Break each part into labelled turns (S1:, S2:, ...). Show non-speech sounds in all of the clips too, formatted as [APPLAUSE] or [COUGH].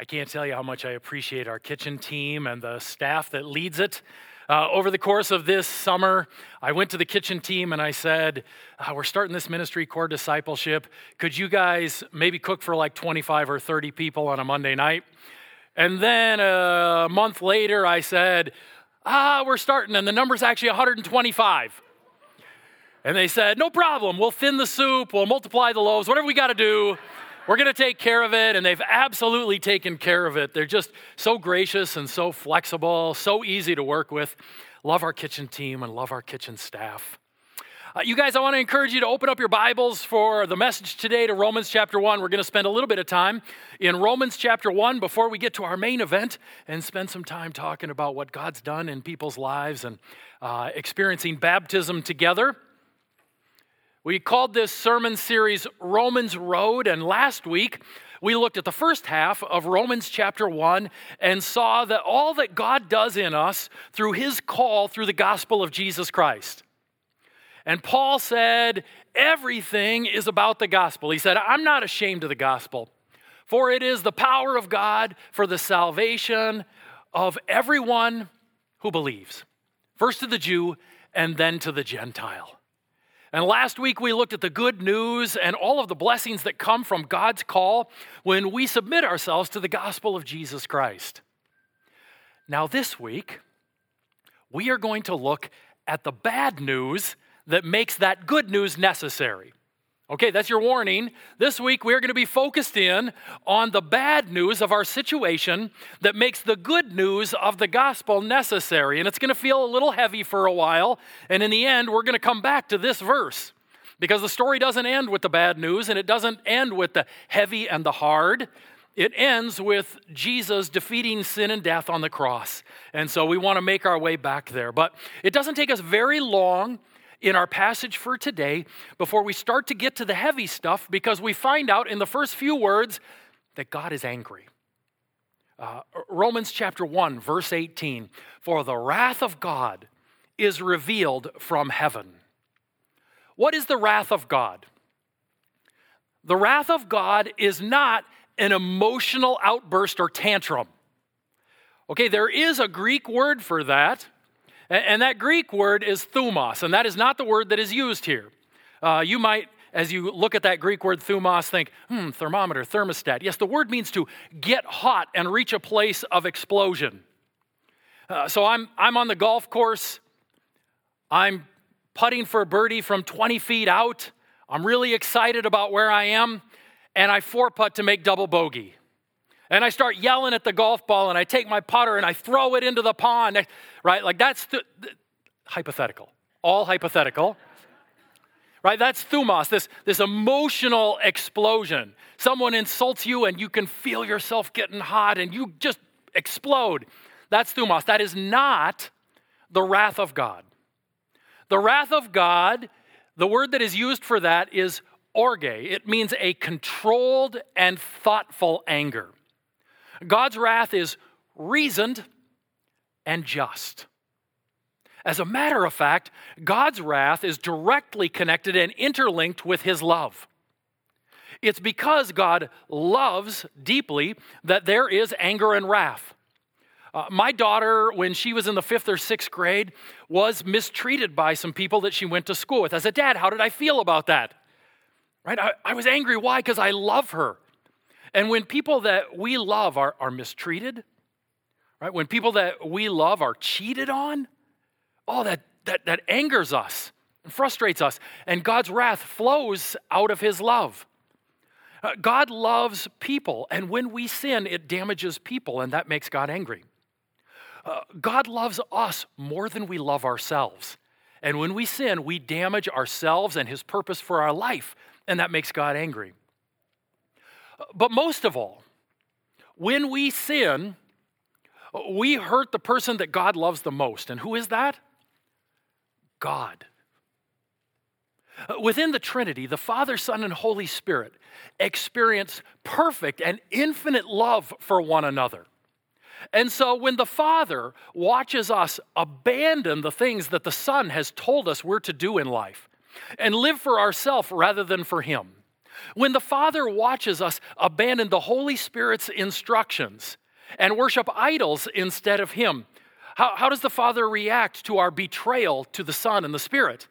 S1: I can't tell you how much I appreciate our kitchen team and the staff that leads it. Uh, over the course of this summer, I went to the kitchen team and I said, uh, We're starting this ministry core discipleship. Could you guys maybe cook for like 25 or 30 people on a Monday night? And then a month later, I said, Ah, we're starting, and the number's actually 125. And they said, No problem. We'll thin the soup, we'll multiply the loaves, whatever we got to do. We're going to take care of it. And they've absolutely taken care of it. They're just so gracious and so flexible, so easy to work with. Love our kitchen team and love our kitchen staff. Uh, you guys, I want to encourage you to open up your Bibles for the message today to Romans chapter 1. We're going to spend a little bit of time in Romans chapter 1 before we get to our main event and spend some time talking about what God's done in people's lives and uh, experiencing baptism together. We called this sermon series Romans Road, and last week we looked at the first half of Romans chapter 1 and saw that all that God does in us through his call through the gospel of Jesus Christ. And Paul said, everything is about the gospel. He said, I'm not ashamed of the gospel, for it is the power of God for the salvation of everyone who believes, first to the Jew and then to the Gentile. And last week we looked at the good news and all of the blessings that come from God's call when we submit ourselves to the gospel of Jesus Christ. Now, this week, we are going to look at the bad news that makes that good news necessary. Okay, that's your warning. This week we're going to be focused in on the bad news of our situation that makes the good news of the gospel necessary. And it's going to feel a little heavy for a while. And in the end, we're going to come back to this verse because the story doesn't end with the bad news and it doesn't end with the heavy and the hard. It ends with Jesus defeating sin and death on the cross. And so we want to make our way back there. But it doesn't take us very long in our passage for today before we start to get to the heavy stuff because we find out in the first few words that God is angry. Uh, Romans chapter 1, verse 18 For the wrath of God is revealed from heaven. What is the wrath of God? The wrath of God is not an emotional outburst or tantrum. Okay, there is a Greek word for that. And that Greek word is thumos, and that is not the word that is used here. Uh, you might, as you look at that Greek word thumos, think, hmm, thermometer, thermostat. Yes, the word means to get hot and reach a place of explosion. Uh, so I'm, I'm on the golf course. I'm putting for a birdie from 20 feet out. I'm really excited about where I am, and I four putt to make double bogey and I start yelling at the golf ball and I take my putter and I throw it into the pond, right? Like that's the, the, hypothetical, all hypothetical. Right? That's thumos, this, this emotional explosion. Someone insults you and you can feel yourself getting hot and you just explode. That's thumos. That is not the wrath of God. The wrath of God, the word that is used for that is orge. It means a controlled and thoughtful anger. God's wrath is reasoned and just. As a matter of fact, God's wrath is directly connected and interlinked with his love. It's because God loves deeply that there is anger and wrath. Uh, my daughter, when she was in the fifth or sixth grade, was mistreated by some people that she went to school with. As a dad, how did I feel about that? Right? I, I was angry. Why? Because I love her. And when people that we love are, are mistreated, right? When people that we love are cheated on, oh, that, that, that angers us and frustrates us. And God's wrath flows out of his love. Uh, God loves people, and when we sin, it damages people, and that makes God angry. Uh, God loves us more than we love ourselves. And when we sin, we damage ourselves and his purpose for our life, and that makes God angry. But most of all, when we sin, we hurt the person that God loves the most. And who is that? God. Within the Trinity, the Father, Son, and Holy Spirit experience perfect and infinite love for one another. And so when the Father watches us abandon the things that the Son has told us we're to do in life and live for ourselves rather than for Him, When the Father watches us abandon the Holy Spirit's instructions and worship idols instead of Him, how, how does the Father react to our betrayal to the Son and the Spirit?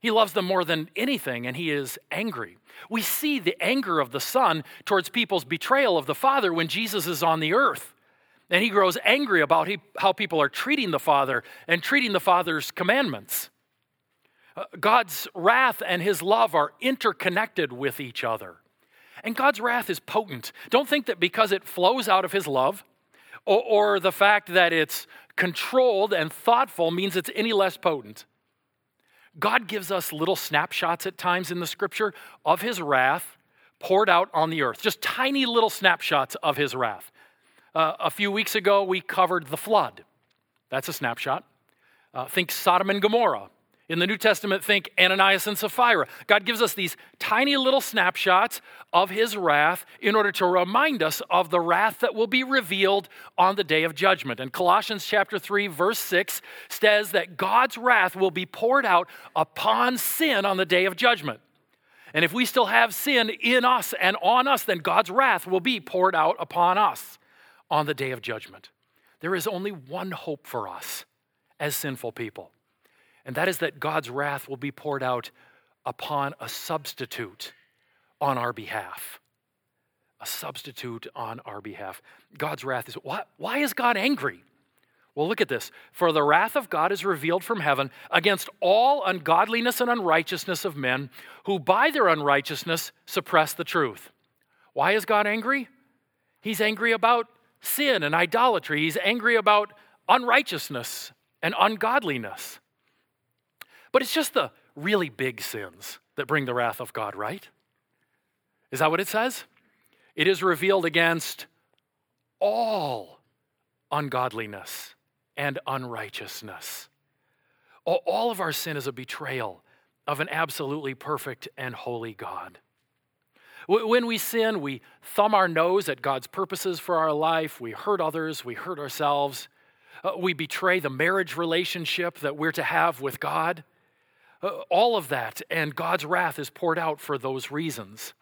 S1: He loves them more than anything, and he is angry. We see the anger of the Son towards people's betrayal of the Father when Jesus is on the earth. And he grows angry about how people are treating the Father and treating the Father's commandments. God's wrath and his love are interconnected with each other. And God's wrath is potent. Don't think that because it flows out of his love or, or the fact that it's controlled and thoughtful means it's any less potent. God gives us little snapshots at times in the scripture of his wrath poured out on the earth, just tiny little snapshots of his wrath. Uh, a few weeks ago, we covered the flood. That's a snapshot. Uh, think Sodom and Gomorrah. In the New Testament, think Ananias and Sapphira. God gives us these tiny little snapshots of his wrath in order to remind us of the wrath that will be revealed on the day of judgment. And Colossians chapter 3 verse 6 says that God's wrath will be poured out upon sin on the day of judgment. And if we still have sin in us and on us, then God's wrath will be poured out upon us on the day of judgment. There is only one hope for us as sinful people and that is that God's wrath will be poured out upon a substitute on our behalf. A substitute on our behalf. God's wrath is why, why is God angry? Well, look at this. For the wrath of God is revealed from heaven against all ungodliness and unrighteousness of men who by their unrighteousness suppress the truth. Why is God angry? He's angry about sin and idolatry. He's angry about unrighteousness and ungodliness. But it's just the really big sins that bring the wrath of God, right? Is that what it says? It is revealed against all ungodliness and unrighteousness. All of our sin is a betrayal of an absolutely perfect and holy God. When we sin, we thumb our nose at God's purposes for our life. We hurt others, we hurt ourselves. Uh, we betray the marriage relationship that we're to have with God. Uh, all of that, and God's wrath is poured out for those reasons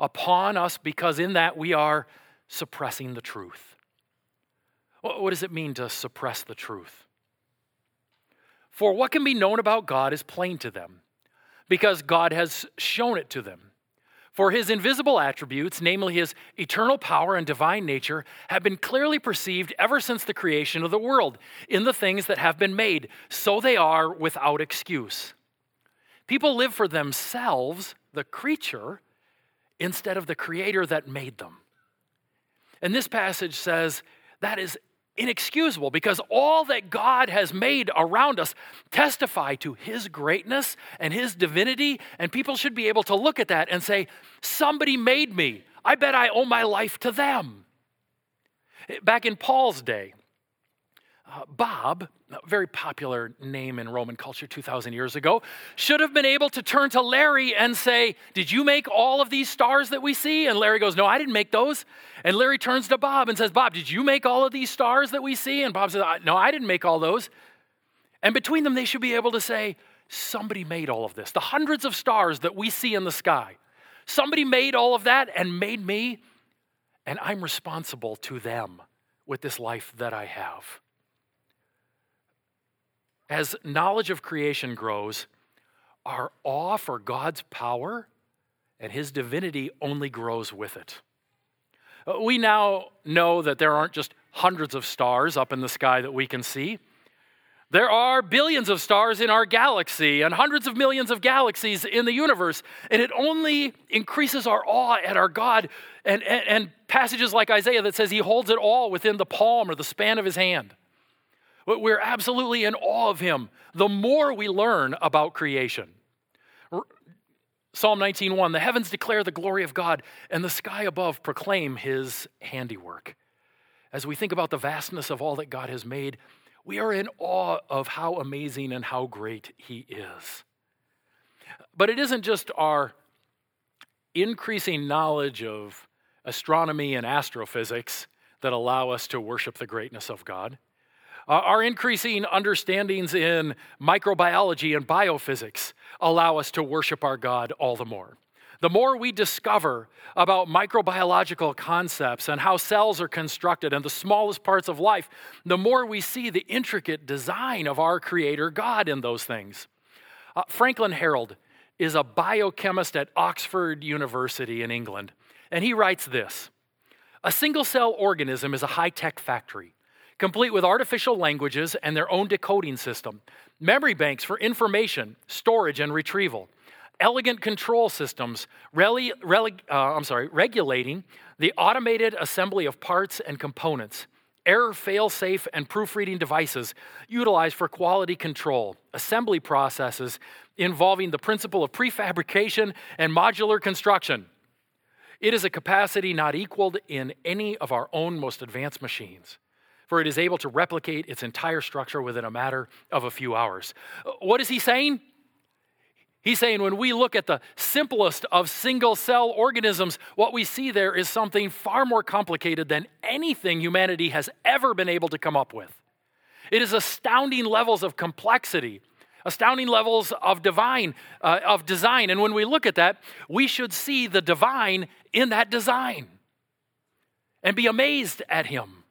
S1: upon us because in that we are suppressing the truth. What does it mean to suppress the truth? For what can be known about God is plain to them, because God has shown it to them. For his invisible attributes, namely his eternal power and divine nature, have been clearly perceived ever since the creation of the world in the things that have been made, so they are without excuse. People live for themselves, the creature, instead of the creator that made them. And this passage says that is inexcusable because all that God has made around us testify to his greatness and his divinity, and people should be able to look at that and say, Somebody made me. I bet I owe my life to them. Back in Paul's day, Uh, Bob, a very popular name in Roman culture 2,000 years ago, should have been able to turn to Larry and say, Did you make all of these stars that we see? And Larry goes, No, I didn't make those. And Larry turns to Bob and says, Bob, did you make all of these stars that we see? And Bob says, No, I didn't make all those. And between them, they should be able to say, Somebody made all of this. The hundreds of stars that we see in the sky. Somebody made all of that and made me, and I'm responsible to them with this life that I have. As knowledge of creation grows, our awe for God's power and his divinity only grows with it. Uh, we now know that there aren't just hundreds of stars up in the sky that we can see. There are billions of stars in our galaxy and hundreds of millions of galaxies in the universe, and it only increases our awe at our God. And, and, and passages like Isaiah that says he holds it all within the palm or the span of his hand. We're absolutely in awe of him the more we learn about creation. Psalm 19:1 The heavens declare the glory of God and the sky above proclaim his handiwork. As we think about the vastness of all that God has made, we are in awe of how amazing and how great he is. But it isn't just our increasing knowledge of astronomy and astrophysics that allow us to worship the greatness of God. Uh, our increasing understandings in microbiology and biophysics allow us to worship our God all the more. the more we discover about microbiological concepts and how cells are constructed and the smallest parts of life, the more we see the intricate design of our Creator God in those things. Uh, Franklin Harold is a biochemist at Oxford University in England, and he writes this A single cell organism is a high tech factory, complete with artificial languages and their own decoding system, memory banks for information, storage, and retrieval. Elegant control systems rele, rele, uh, I'm sorry, regulating the automated assembly of parts and components, error fail-safe and proofreading devices utilized for quality control, assembly processes involving the principle of prefabrication and modular construction. It is a capacity not equaled in any of our own most advanced machines for it is able to replicate its entire structure within a matter of a few hours. What is he saying? He's saying when we look at the simplest of single cell organisms, what we see there is something far more complicated than anything humanity has ever been able to come up with. It is astounding levels of complexity, astounding levels of divine, uh, of design. And when we look at that, we should see the divine in that design and be amazed at him.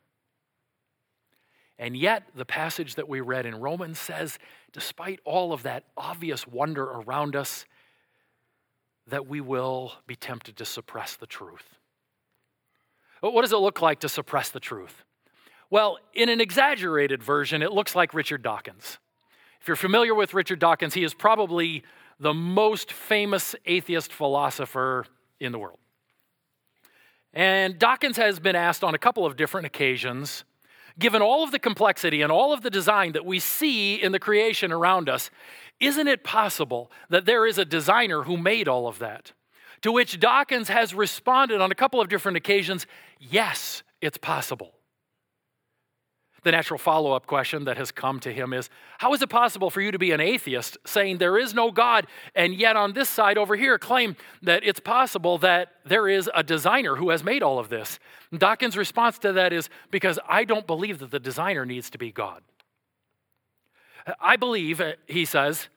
S1: And yet, the passage that we read in Romans says, despite all of that obvious wonder around us, that we will be tempted to suppress the truth. What does it look like to suppress the truth? Well, in an exaggerated version, it looks like Richard Dawkins. If you're familiar with Richard Dawkins, he is probably the most famous atheist philosopher in the world. And Dawkins has been asked on a couple of different occasions given all of the complexity and all of the design that we see in the creation around us, isn't it possible that there is a designer who made all of that? To which Dawkins has responded on a couple of different occasions yes, it's possible. The natural follow up question that has come to him is How is it possible for you to be an atheist saying there is no God, and yet on this side over here claim that it's possible that there is a designer who has made all of this? Dawkins' response to that is Because I don't believe that the designer needs to be God. I believe, uh, he says,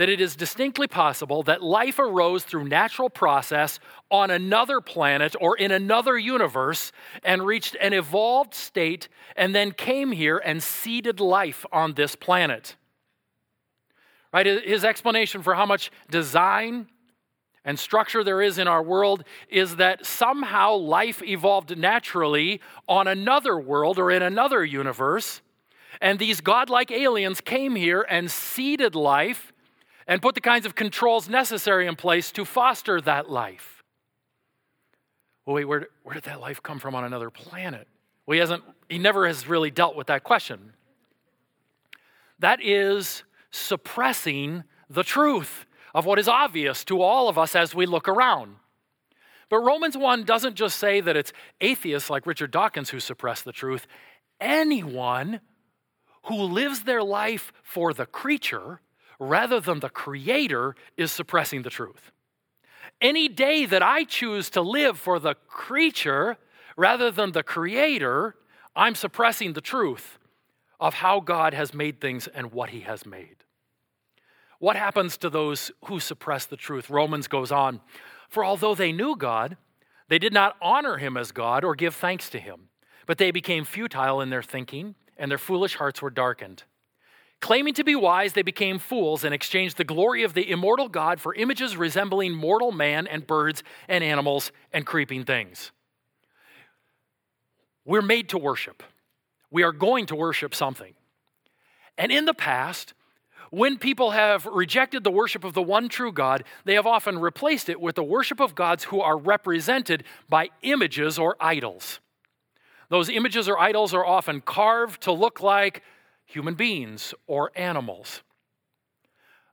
S1: that it is distinctly possible that life arose through natural process on another planet or in another universe and reached an evolved state and then came here and seeded life on this planet. Right? His explanation for how much design and structure there is in our world is that somehow life evolved naturally on another world or in another universe. And these godlike aliens came here and seeded life and put the kinds of controls necessary in place to foster that life. Well, wait, where, where did that life come from on another planet? Well, he, hasn't, he never has really dealt with that question. That is suppressing the truth of what is obvious to all of us as we look around. But Romans 1 doesn't just say that it's atheists like Richard Dawkins who suppress the truth. Anyone who lives their life for the creature rather than the Creator is suppressing the truth. Any day that I choose to live for the creature rather than the Creator, I'm suppressing the truth of how God has made things and what He has made. What happens to those who suppress the truth? Romans goes on For although they knew God, they did not honor Him as God or give thanks to Him, but they became futile in their thinking, and their foolish hearts were darkened. Claiming to be wise, they became fools and exchanged the glory of the immortal God for images resembling mortal man and birds and animals and creeping things. We're made to worship. We are going to worship something. And in the past, when people have rejected the worship of the one true God, they have often replaced it with the worship of gods who are represented by images or idols. Those images or idols are often carved to look like human beings or animals.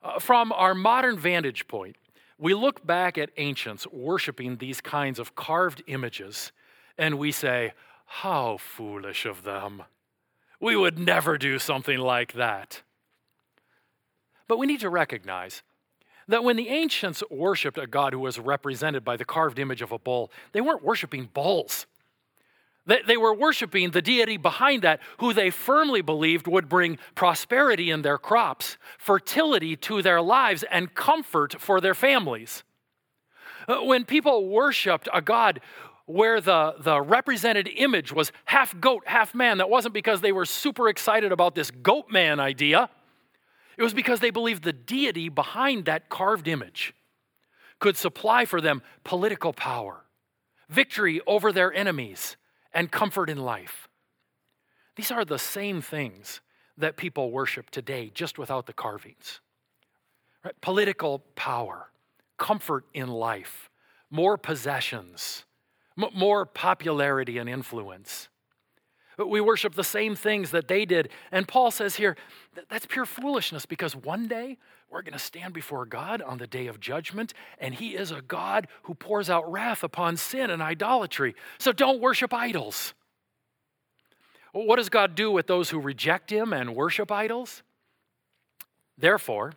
S1: Uh, from our modern vantage point, we look back at ancients worshiping these kinds of carved images and we say, How foolish of them! We would never do something like that. But we need to recognize that when the ancients worshiped a God who was represented by the carved image of a bull, they weren't worshiping bulls. They were worshiping the deity behind that, who they firmly believed would bring prosperity in their crops, fertility to their lives, and comfort for their families. Uh, when people worshiped a God where the, the represented image was half goat, half man, that wasn't because they were super excited about this goat man idea. It was because they believed the deity behind that carved image could supply for them political power, victory over their enemies, and comfort in life. These are the same things that people worship today, just without the carvings. Right? Political power, comfort in life, more possessions, m- more popularity and influence. But we worship the same things that they did. And Paul says here that's pure foolishness because one day we're going to stand before God on the day of judgment, and He is a God who pours out wrath upon sin and idolatry. So don't worship idols. What does God do with those who reject Him and worship idols? Therefore,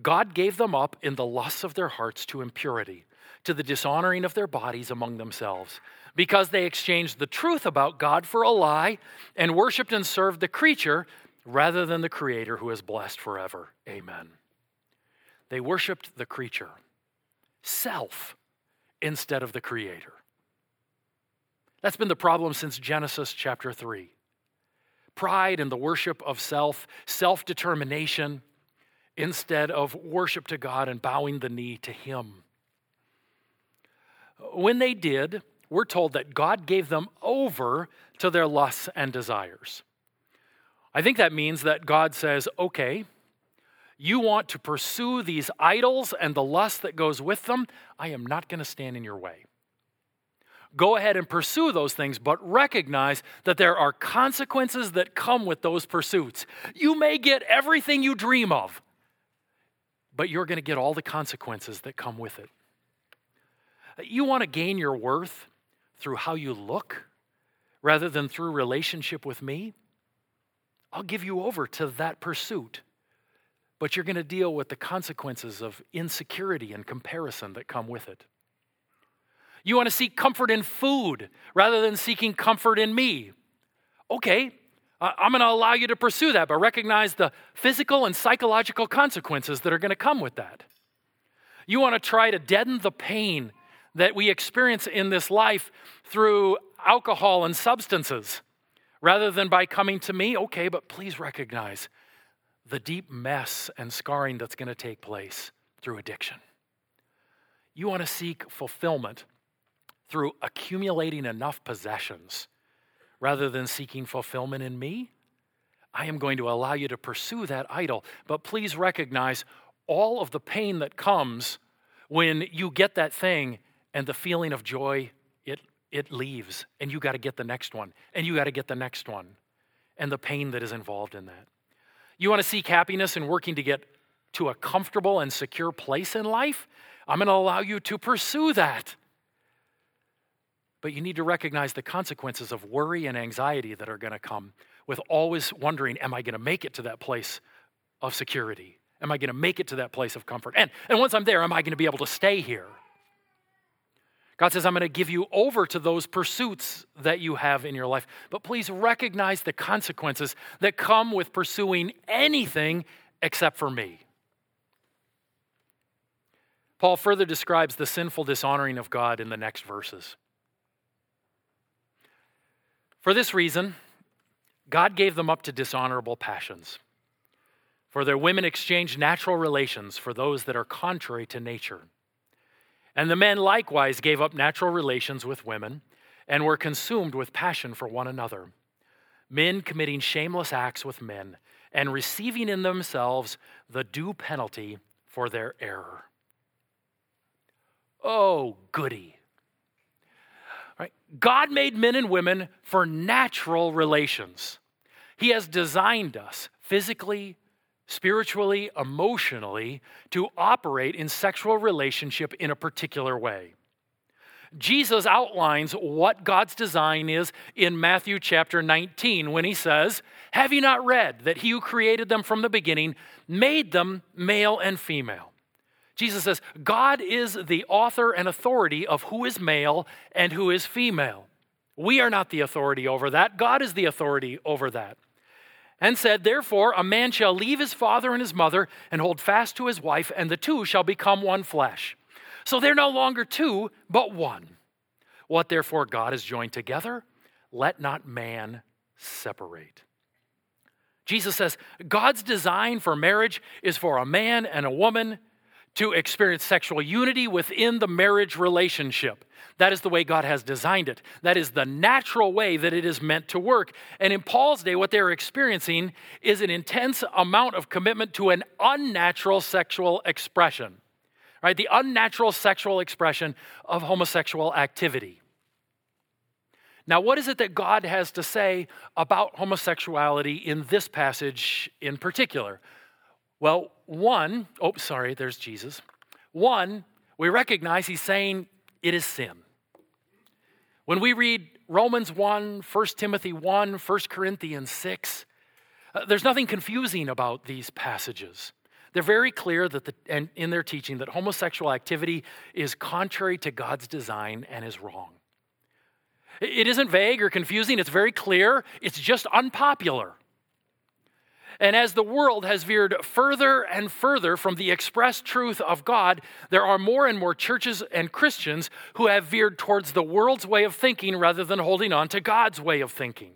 S1: God gave them up in the lusts of their hearts to impurity, to the dishonoring of their bodies among themselves, because they exchanged the truth about God for a lie and worshiped and served the creature rather than the Creator who is blessed forever. Amen. They worshiped the creature, self, instead of the Creator. That's been the problem since Genesis chapter 3. Pride and the worship of self, self determination, instead of worship to God and bowing the knee to Him. When they did, we're told that God gave them over to their lusts and desires. I think that means that God says, okay, you want to pursue these idols and the lust that goes with them. I am not going to stand in your way. Go ahead and pursue those things, but recognize that there are consequences that come with those pursuits. You may get everything you dream of, but you're going to get all the consequences that come with it. You want to gain your worth through how you look rather than through relationship with me? I'll give you over to that pursuit. But you're going to deal with the consequences of insecurity and comparison that come with it. You want to seek comfort in food rather than seeking comfort in me. Okay, I'm going to allow you to pursue that, but recognize the physical and psychological consequences that are going to come with that. You want to try to deaden the pain that we experience in this life through alcohol and substances rather than by coming to me. Okay, but please recognize the deep mess and scarring that's going to take place through addiction. You want to seek fulfillment through accumulating enough possessions rather than seeking fulfillment in me, I am going to allow you to pursue that idol. But please recognize all of the pain that comes when you get that thing and the feeling of joy it it leaves and you got to get the next one and you got to get the next one and the pain that is involved in that. You want to seek happiness and working to get to a comfortable and secure place in life? I'm going to allow you to pursue that. But you need to recognize the consequences of worry and anxiety that are going to come with always wondering, am I going to make it to that place of security? Am I going to make it to that place of comfort? And, and once I'm there, am I going to be able to stay here? God says, I'm going to give you over to those pursuits that you have in your life. But please recognize the consequences that come with pursuing anything except for me. Paul further describes the sinful dishonoring of God in the next verses. For this reason, God gave them up to dishonorable passions. For their women exchanged natural relations for those that are contrary to nature. And the men likewise gave up natural relations with women and were consumed with passion for one another, men committing shameless acts with men and receiving in themselves the due penalty for their error. Oh, goody. God made men and women for natural relations. He has designed us physically, spiritually, emotionally, to operate in sexual relationship in a particular way. Jesus outlines what God's design is in Matthew chapter 19 when he says, Have you not read that he who created them from the beginning made them male and female? Jesus says, God is the author and authority of who is male and who is female. We are not the authority over that. God is the authority over that and said, Therefore, a man shall leave his father and his mother and hold fast to his wife, and the two shall become one flesh. So they're no longer two, but one. What therefore God has joined together, let not man separate. Jesus says God's design for marriage is for a man and a woman to experience sexual unity within the marriage relationship. That is the way God has designed it. That is the natural way that it is meant to work. And in Paul's day, what they're experiencing is an intense amount of commitment to an unnatural sexual expression, right? The unnatural sexual expression of homosexual activity. Now, what is it that God has to say about homosexuality in this passage in particular? Well, one, oh, sorry, there's Jesus. One, we recognize he's saying it is sin. When we read Romans 1, 1 Timothy 1, 1 Corinthians 6, uh, there's nothing confusing about these passages. They're very clear that the, and in their teaching that homosexual activity is contrary to God's design and is wrong. It isn't vague or confusing, it's very clear, it's just unpopular. And as the world has veered further and further from the expressed truth of God, there are more and more churches and Christians who have veered towards the world's way of thinking rather than holding on to God's way of thinking.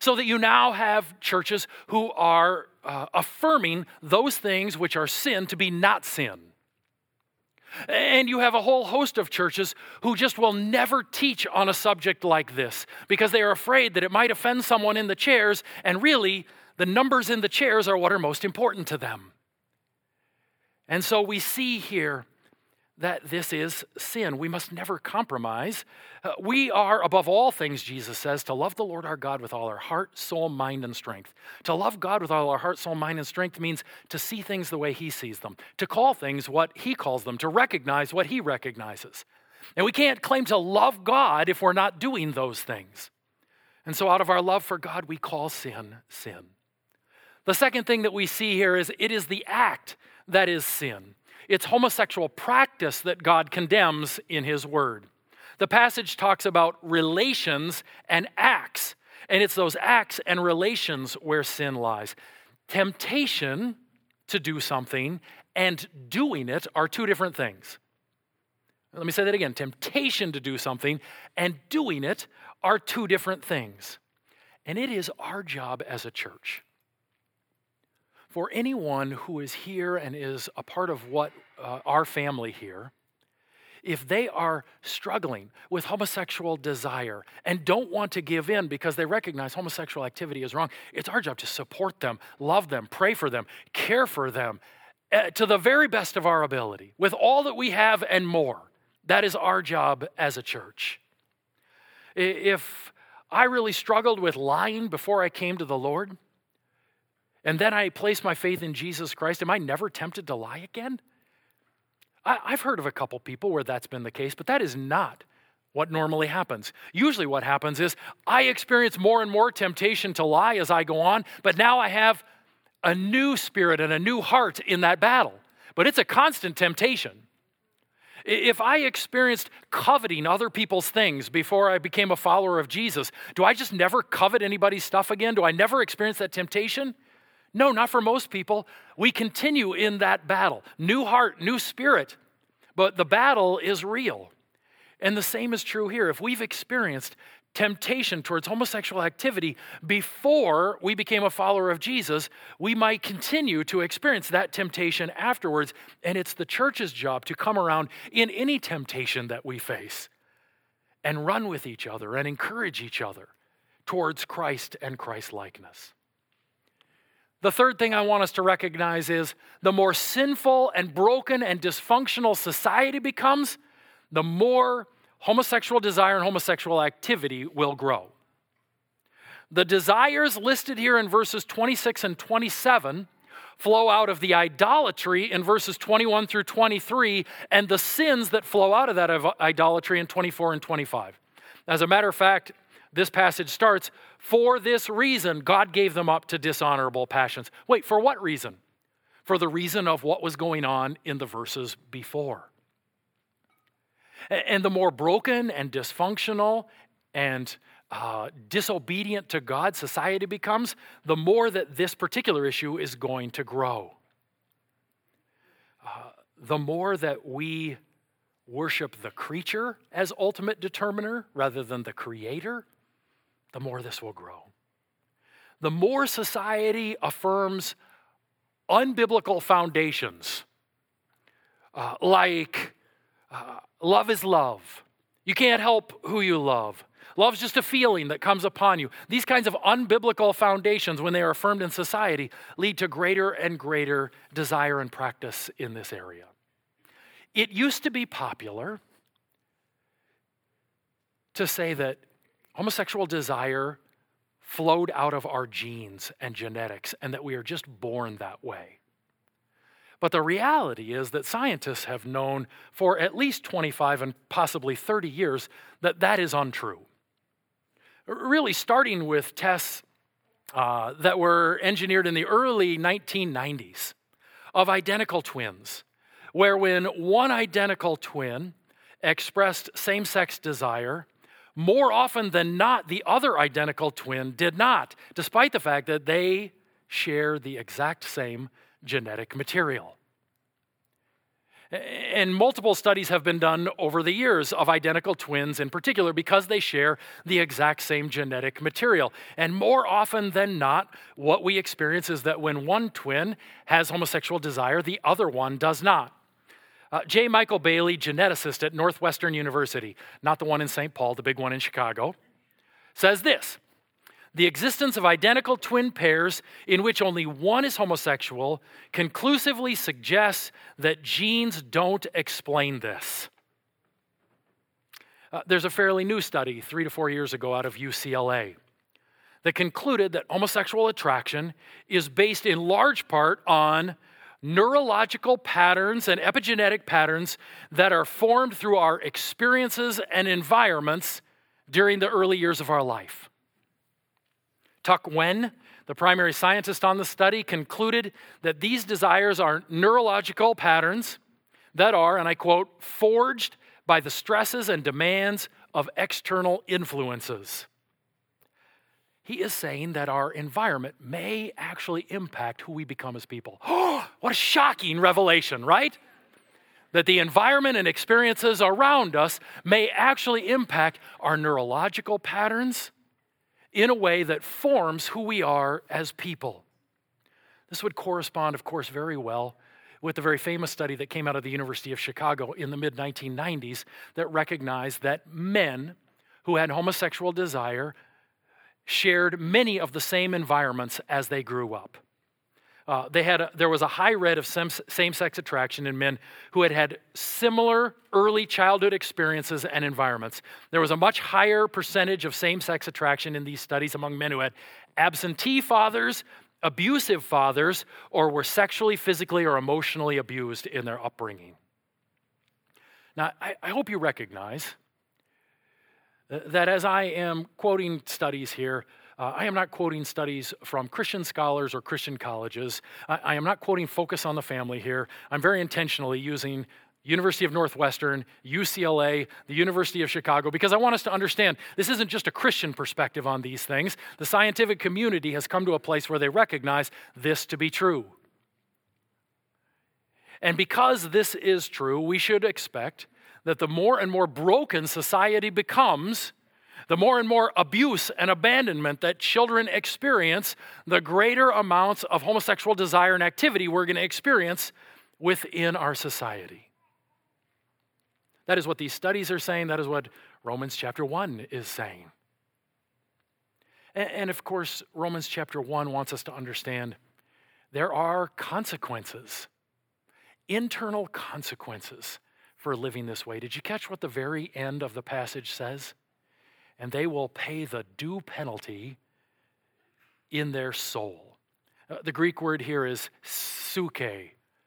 S1: So that you now have churches who are uh, affirming those things which are sin to be not sin. And you have a whole host of churches who just will never teach on a subject like this because they are afraid that it might offend someone in the chairs, and really, the numbers in the chairs are what are most important to them. And so we see here that this is sin. We must never compromise. Uh, we are, above all things, Jesus says, to love the Lord our God with all our heart, soul, mind, and strength. To love God with all our heart, soul, mind, and strength means to see things the way He sees them, to call things what He calls them, to recognize what He recognizes. And we can't claim to love God if we're not doing those things. And so, out of our love for God, we call sin sin. The second thing that we see here is it is the act that is sin. It's homosexual practice that God condemns in His Word. The passage talks about relations and acts, and it's those acts and relations where sin lies. Temptation to do something and doing it are two different things. Let me say that again. Temptation to do something and doing it are two different things. And it is our job as a church for anyone who is here and is a part of what uh, our family here, if they are struggling with homosexual desire and don't want to give in because they recognize homosexual activity is wrong, it's our job to support them, love them, pray for them, care for them uh, to the very best of our ability with all that we have and more. That is our job as a church. If I really struggled with lying before I came to the Lord, and then I place my faith in Jesus Christ, am I never tempted to lie again? I, have heard of a couple people where that's been the case, but that is not what normally happens. Usually, what happens is I experience more and more temptation to lie as I go on, but now I have a new spirit and a new heart in that battle. But it's a constant temptation. If I experienced coveting other people's things before I became a follower of Jesus, do I just never covet anybody's stuff again? Do I never experience that temptation? No, not for most people. We continue in that battle. New heart, new spirit. But the battle is real. And the same is true here. If we've experienced temptation towards homosexual activity before we became a follower of Jesus, we might continue to experience that temptation afterwards. And it's the church's job to come around in any temptation that we face and run with each other and encourage each other towards Christ and Christ likeness. The third thing I want us to recognize is the more sinful and broken and dysfunctional society becomes, the more homosexual desire and homosexual activity will grow. The desires listed here in verses 26 and 27 flow out of the idolatry in verses 21 through 23 and the sins that flow out of that idolatry in 24 and 25. As a matter of fact, this passage starts For this reason, God gave them up to dishonorable passions. Wait, for what reason? For the reason of what was going on in the verses before. And the more broken and dysfunctional and uh, disobedient to God society becomes, the more that this particular issue is going to grow. Uh, the more that we worship the creature as ultimate determiner rather than the creator, the more this will grow. The more society affirms unbiblical foundations, uh, like uh, love is love, you can't help who you love. Love's just a feeling that comes upon you. These kinds of unbiblical foundations, when they are affirmed in society, lead to greater and greater desire and practice in this area. It used to be popular to say that homosexual desire flowed out of our genes and genetics and that we are just born that way. But the reality is that scientists have known for at least 25 and possibly 30 years that that is untrue. Really, starting with tests uh, that were engineered in the early 1990s of identical twins, where when one identical twin expressed same sex desire, more often than not, the other identical twin did not, despite the fact that they share the exact same genetic material. And multiple studies have been done over the years of identical twins in particular because they share the exact same genetic material. And more often than not, what we experience is that when one twin has homosexual desire, the other one does not. Uh, J. Michael Bailey, geneticist at Northwestern University, not the one in St. Paul, the big one in Chicago, says this the existence of identical twin pairs in which only one is homosexual conclusively suggests that genes don't explain this. Uh, there's a fairly new study, three to four years ago, out of UCLA, that concluded that homosexual attraction is based in large part on neurological patterns and epigenetic patterns that are formed through our experiences and environments during the early years of our life. Tuck Ngun, the primary scientist on the study, concluded that these desires are neurological patterns that are, and I quote, forged by the stresses and demands of external influences. He is saying that our environment may actually impact who we become as people. [GASPS] What a shocking revelation, right? That the environment and experiences around us may actually impact our neurological patterns in a way that forms who we are as people. This would correspond, of course, very well with the very famous study that came out of the University of Chicago in the mid 1990s that recognized that men who had homosexual desire shared many of the same environments as they grew up. Uh, they had a, there was a high rate of same sex attraction in men who had had similar early childhood experiences and environments. There was a much higher percentage of same sex attraction in these studies among men who had absentee fathers, abusive fathers, or were sexually, physically, or emotionally abused in their upbringing. Now, I, I hope you recognize that as I am quoting studies here, uh, I am not quoting studies from Christian scholars or Christian colleges. I, I am not quoting Focus on the Family here. I'm very intentionally using University of Northwestern, UCLA, the University of Chicago, because I want us to understand this isn't just a Christian perspective on these things. The scientific community has come to a place where they recognize this to be true. And because this is true, we should expect that the more and more broken society becomes, the more and more abuse and abandonment that children experience, the greater amounts of homosexual desire and activity we're going to experience within our society. That is what these studies are saying. That is what Romans chapter 1 is saying. And, of course, Romans chapter 1 wants us to understand there are consequences, internal consequences for living this way. Did you catch what the very end of the passage says? and they will pay the due penalty in their soul. Uh, the Greek word here is suke,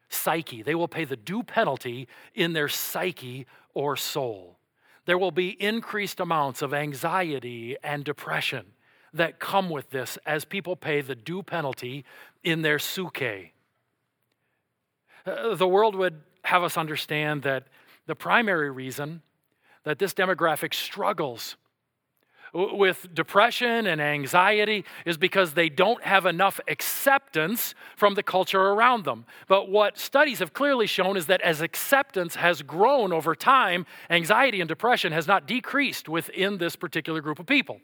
S1: psyche. They will pay the due penalty in their psyche or soul. There will be increased amounts of anxiety and depression that come with this as people pay the due penalty in their suke. Uh, the world would have us understand that the primary reason that this demographic struggles with depression and anxiety is because they don't have enough acceptance from the culture around them. But what studies have clearly shown is that as acceptance has grown over time, anxiety and depression has not decreased within this particular group of people.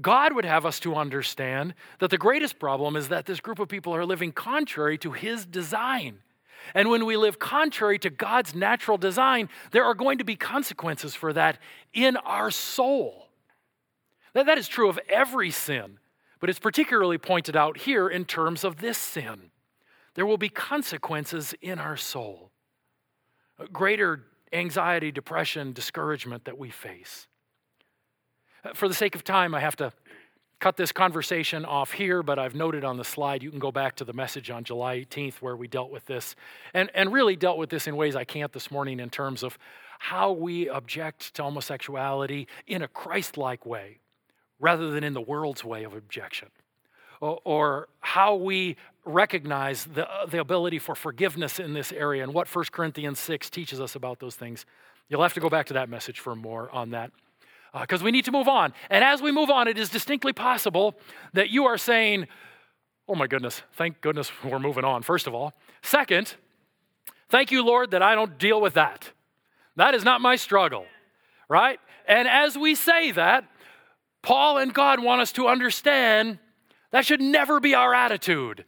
S1: God would have us to understand that the greatest problem is that this group of people are living contrary to His design. And when we live contrary to God's natural design, there are going to be consequences for that in our soul. That, that is true of every sin, but it's particularly pointed out here in terms of this sin. There will be consequences in our soul, greater anxiety, depression, discouragement that we face. Uh, for the sake of time, I have to cut this conversation off here, but I've noted on the slide, you can go back to the message on July 18th where we dealt with this, and, and really dealt with this in ways I can't this morning in terms of how we object to homosexuality in a Christ like way rather than in the world's way of objection. Or, how we recognize the, the ability for forgiveness in this area and what 1 Corinthians 6 teaches us about those things. You'll have to go back to that message for more on that because uh, we need to move on. And as we move on, it is distinctly possible that you are saying, Oh my goodness, thank goodness [LAUGHS] we're moving on, first of all. Second, thank you, Lord, that I don't deal with that. That is not my struggle, right? And as we say that, Paul and God want us to understand that should never be our attitude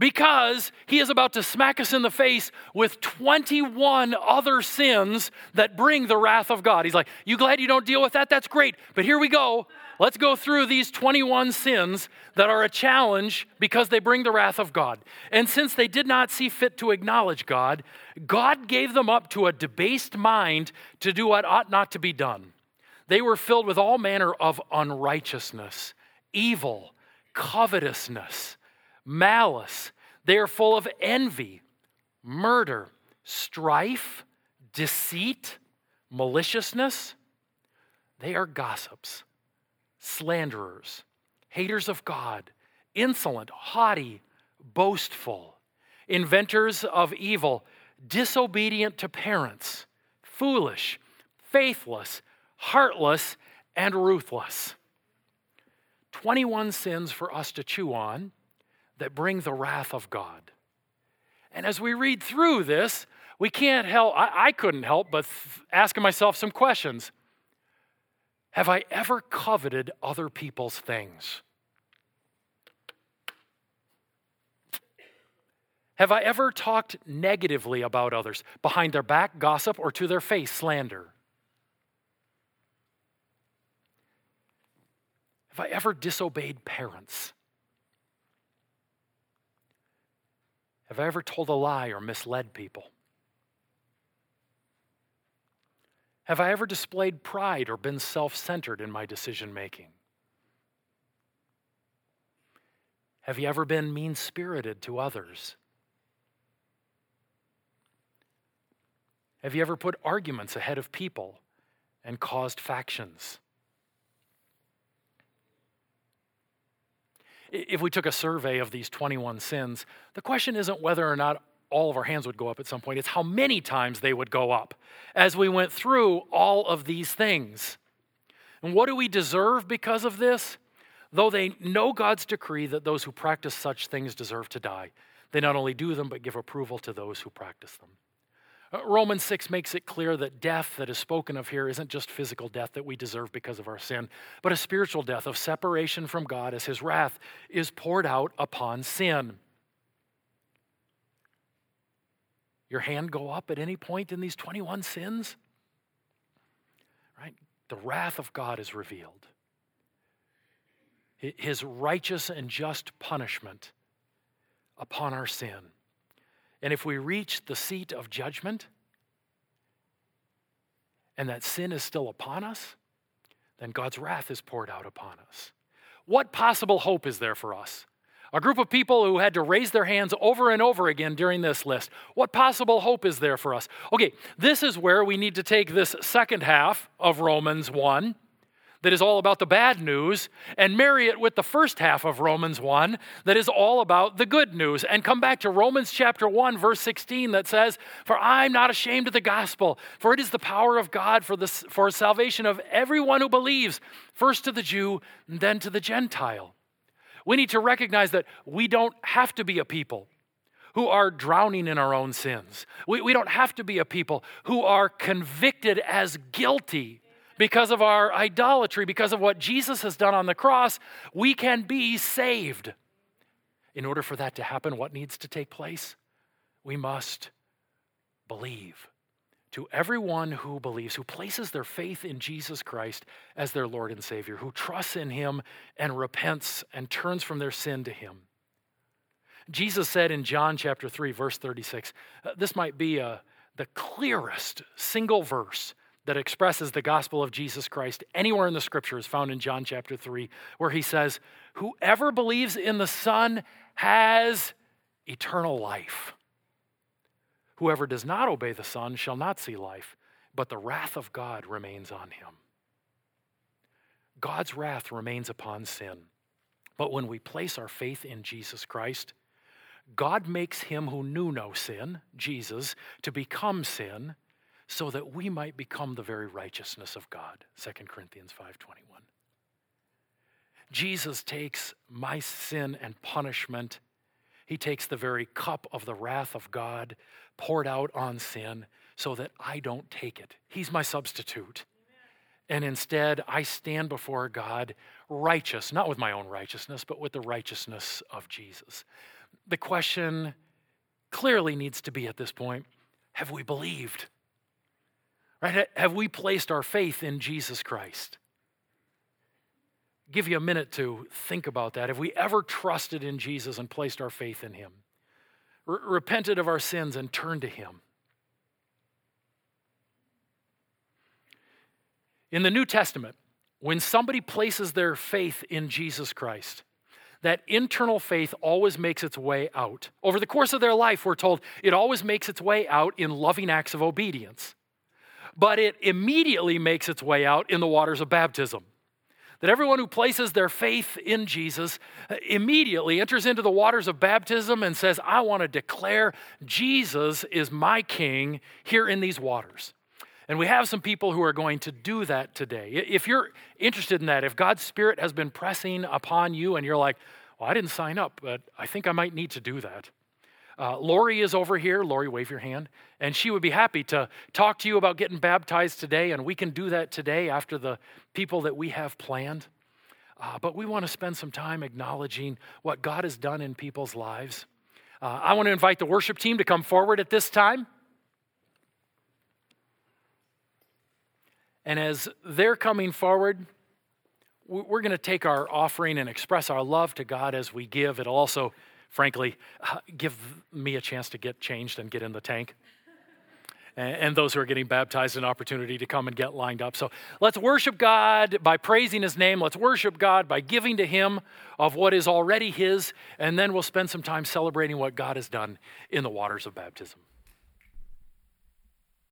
S1: because he is about to smack us in the face with 21 other sins that bring the wrath of God. He's like, You glad you don't deal with that? That's great. But here we go. Let's go through these 21 sins that are a challenge because they bring the wrath of God. And since they did not see fit to acknowledge God, God gave them up to a debased mind to do what ought not to be done. They were filled with all manner of unrighteousness, evil, covetousness malice. They are full of envy, murder, strife, deceit, maliciousness. They are gossips, slanderers, haters of God, insolent, haughty, boastful, inventors of evil, disobedient to parents, foolish, faithless, heartless, and ruthless. 21 sins for us to chew on that bring the wrath of God. And as we read through this, we can't help, I, I couldn't help but th- asking myself some questions. Have I ever coveted other people's things? Have I ever talked negatively about others, behind their back, gossip, or to their face, slander? Have I ever disobeyed parents? Have I ever told a lie or misled people? Have I ever displayed pride or been self centered in my decision making? Have you ever been mean spirited to others? Have you ever put arguments ahead of people and caused factions? If we took a survey of these 21 sins, the question isn't whether or not all of our hands would go up at some point, it's how many times they would go up as we went through all of these things. And what do we deserve because of this? Though they know God's decree that those who practice such things deserve to die, they not only do them, but give approval to those who practice them. Uh, Romans 6 makes it clear that death that is spoken of here isn't just physical death that we deserve because of our sin, but a spiritual death of separation from God as his wrath is poured out upon sin. Your hand go up at any point in these 21 sins? Right? The wrath of God is revealed. His righteous and just punishment upon our sin. And if we reach the seat of judgment and that sin is still upon us, then God's wrath is poured out upon us. What possible hope is there for us? A group of people who had to raise their hands over and over again during this list. What possible hope is there for us? Okay, this is where we need to take this second half of Romans 1 that is all about the bad news and marry it with the first half of Romans 1 that is all about the good news and come back to Romans chapter 1 verse 16 that says for I'm not ashamed of the gospel for it is the power of God for the for salvation of everyone who believes first to the Jew and then to the Gentile. We need to recognize that we don't have to be a people who are drowning in our own sins. We, we don't have to be a people who are convicted as guilty because of our idolatry, because of what Jesus has done on the cross, we can be saved. In order for that to happen, what needs to take place? We must believe. To everyone who believes, who places their faith in Jesus Christ as their Lord and Savior, who trusts in Him and repents and turns from their sin to Him. Jesus said in John chapter 3, verse 36, uh, this might be a, uh, the clearest single verse that expresses the gospel of Jesus Christ anywhere in the scripture is found in John chapter 3, where he says, Whoever believes in the Son has eternal life. Whoever does not obey the Son shall not see life, but the wrath of God remains on him. God's wrath remains upon sin. But when we place our faith in Jesus Christ, God makes him who knew no sin, Jesus, to become sin so that we might become the very righteousness of God. 2 Corinthians 5:21. Jesus takes my sin and punishment. He takes the very cup of the wrath of God poured out on sin so that I don't take it. He's my substitute. And instead, I stand before God righteous, not with my own righteousness, but with the righteousness of Jesus. The question clearly needs to be at this point have we believed? Right? Have we placed our faith in Jesus Christ? Give you a minute to think about that. Have we ever trusted in Jesus and placed our faith in Him? R- repented of our sins and turned to Him? In the New Testament, when somebody places their faith in Jesus Christ, that internal faith always makes its way out. Over the course of their life, we're told it always makes its way out in loving acts of obedience but it immediately makes its way out in the waters of baptism. That everyone who places their faith in Jesus immediately enters into the waters of baptism and says, I want to declare Jesus is my king here in these waters. And we have some people who are going to do that today. If you're interested in that, if God's Spirit has been pressing upon you and you're like, well, I didn't sign up, but I think I might need to do that. Uh, Lori is over here. Lori, wave your hand. And she would be happy to talk to you about getting baptized today. And we can do that today after the people that we have planned. Uh, but we want to spend some time acknowledging what God has done in people's lives. Uh, I want to invite the worship team to come forward at this time. And as they're coming forward, we're going to take our offering and express our love to God as we give. It'll also frankly, uh, give me a chance to get changed and get in the tank. And those who are getting baptized, an opportunity to come and get lined up. So let's worship God by praising His name. Let's worship God by giving to Him of what is already His. And then we'll spend some time celebrating what God has done in the waters of baptism.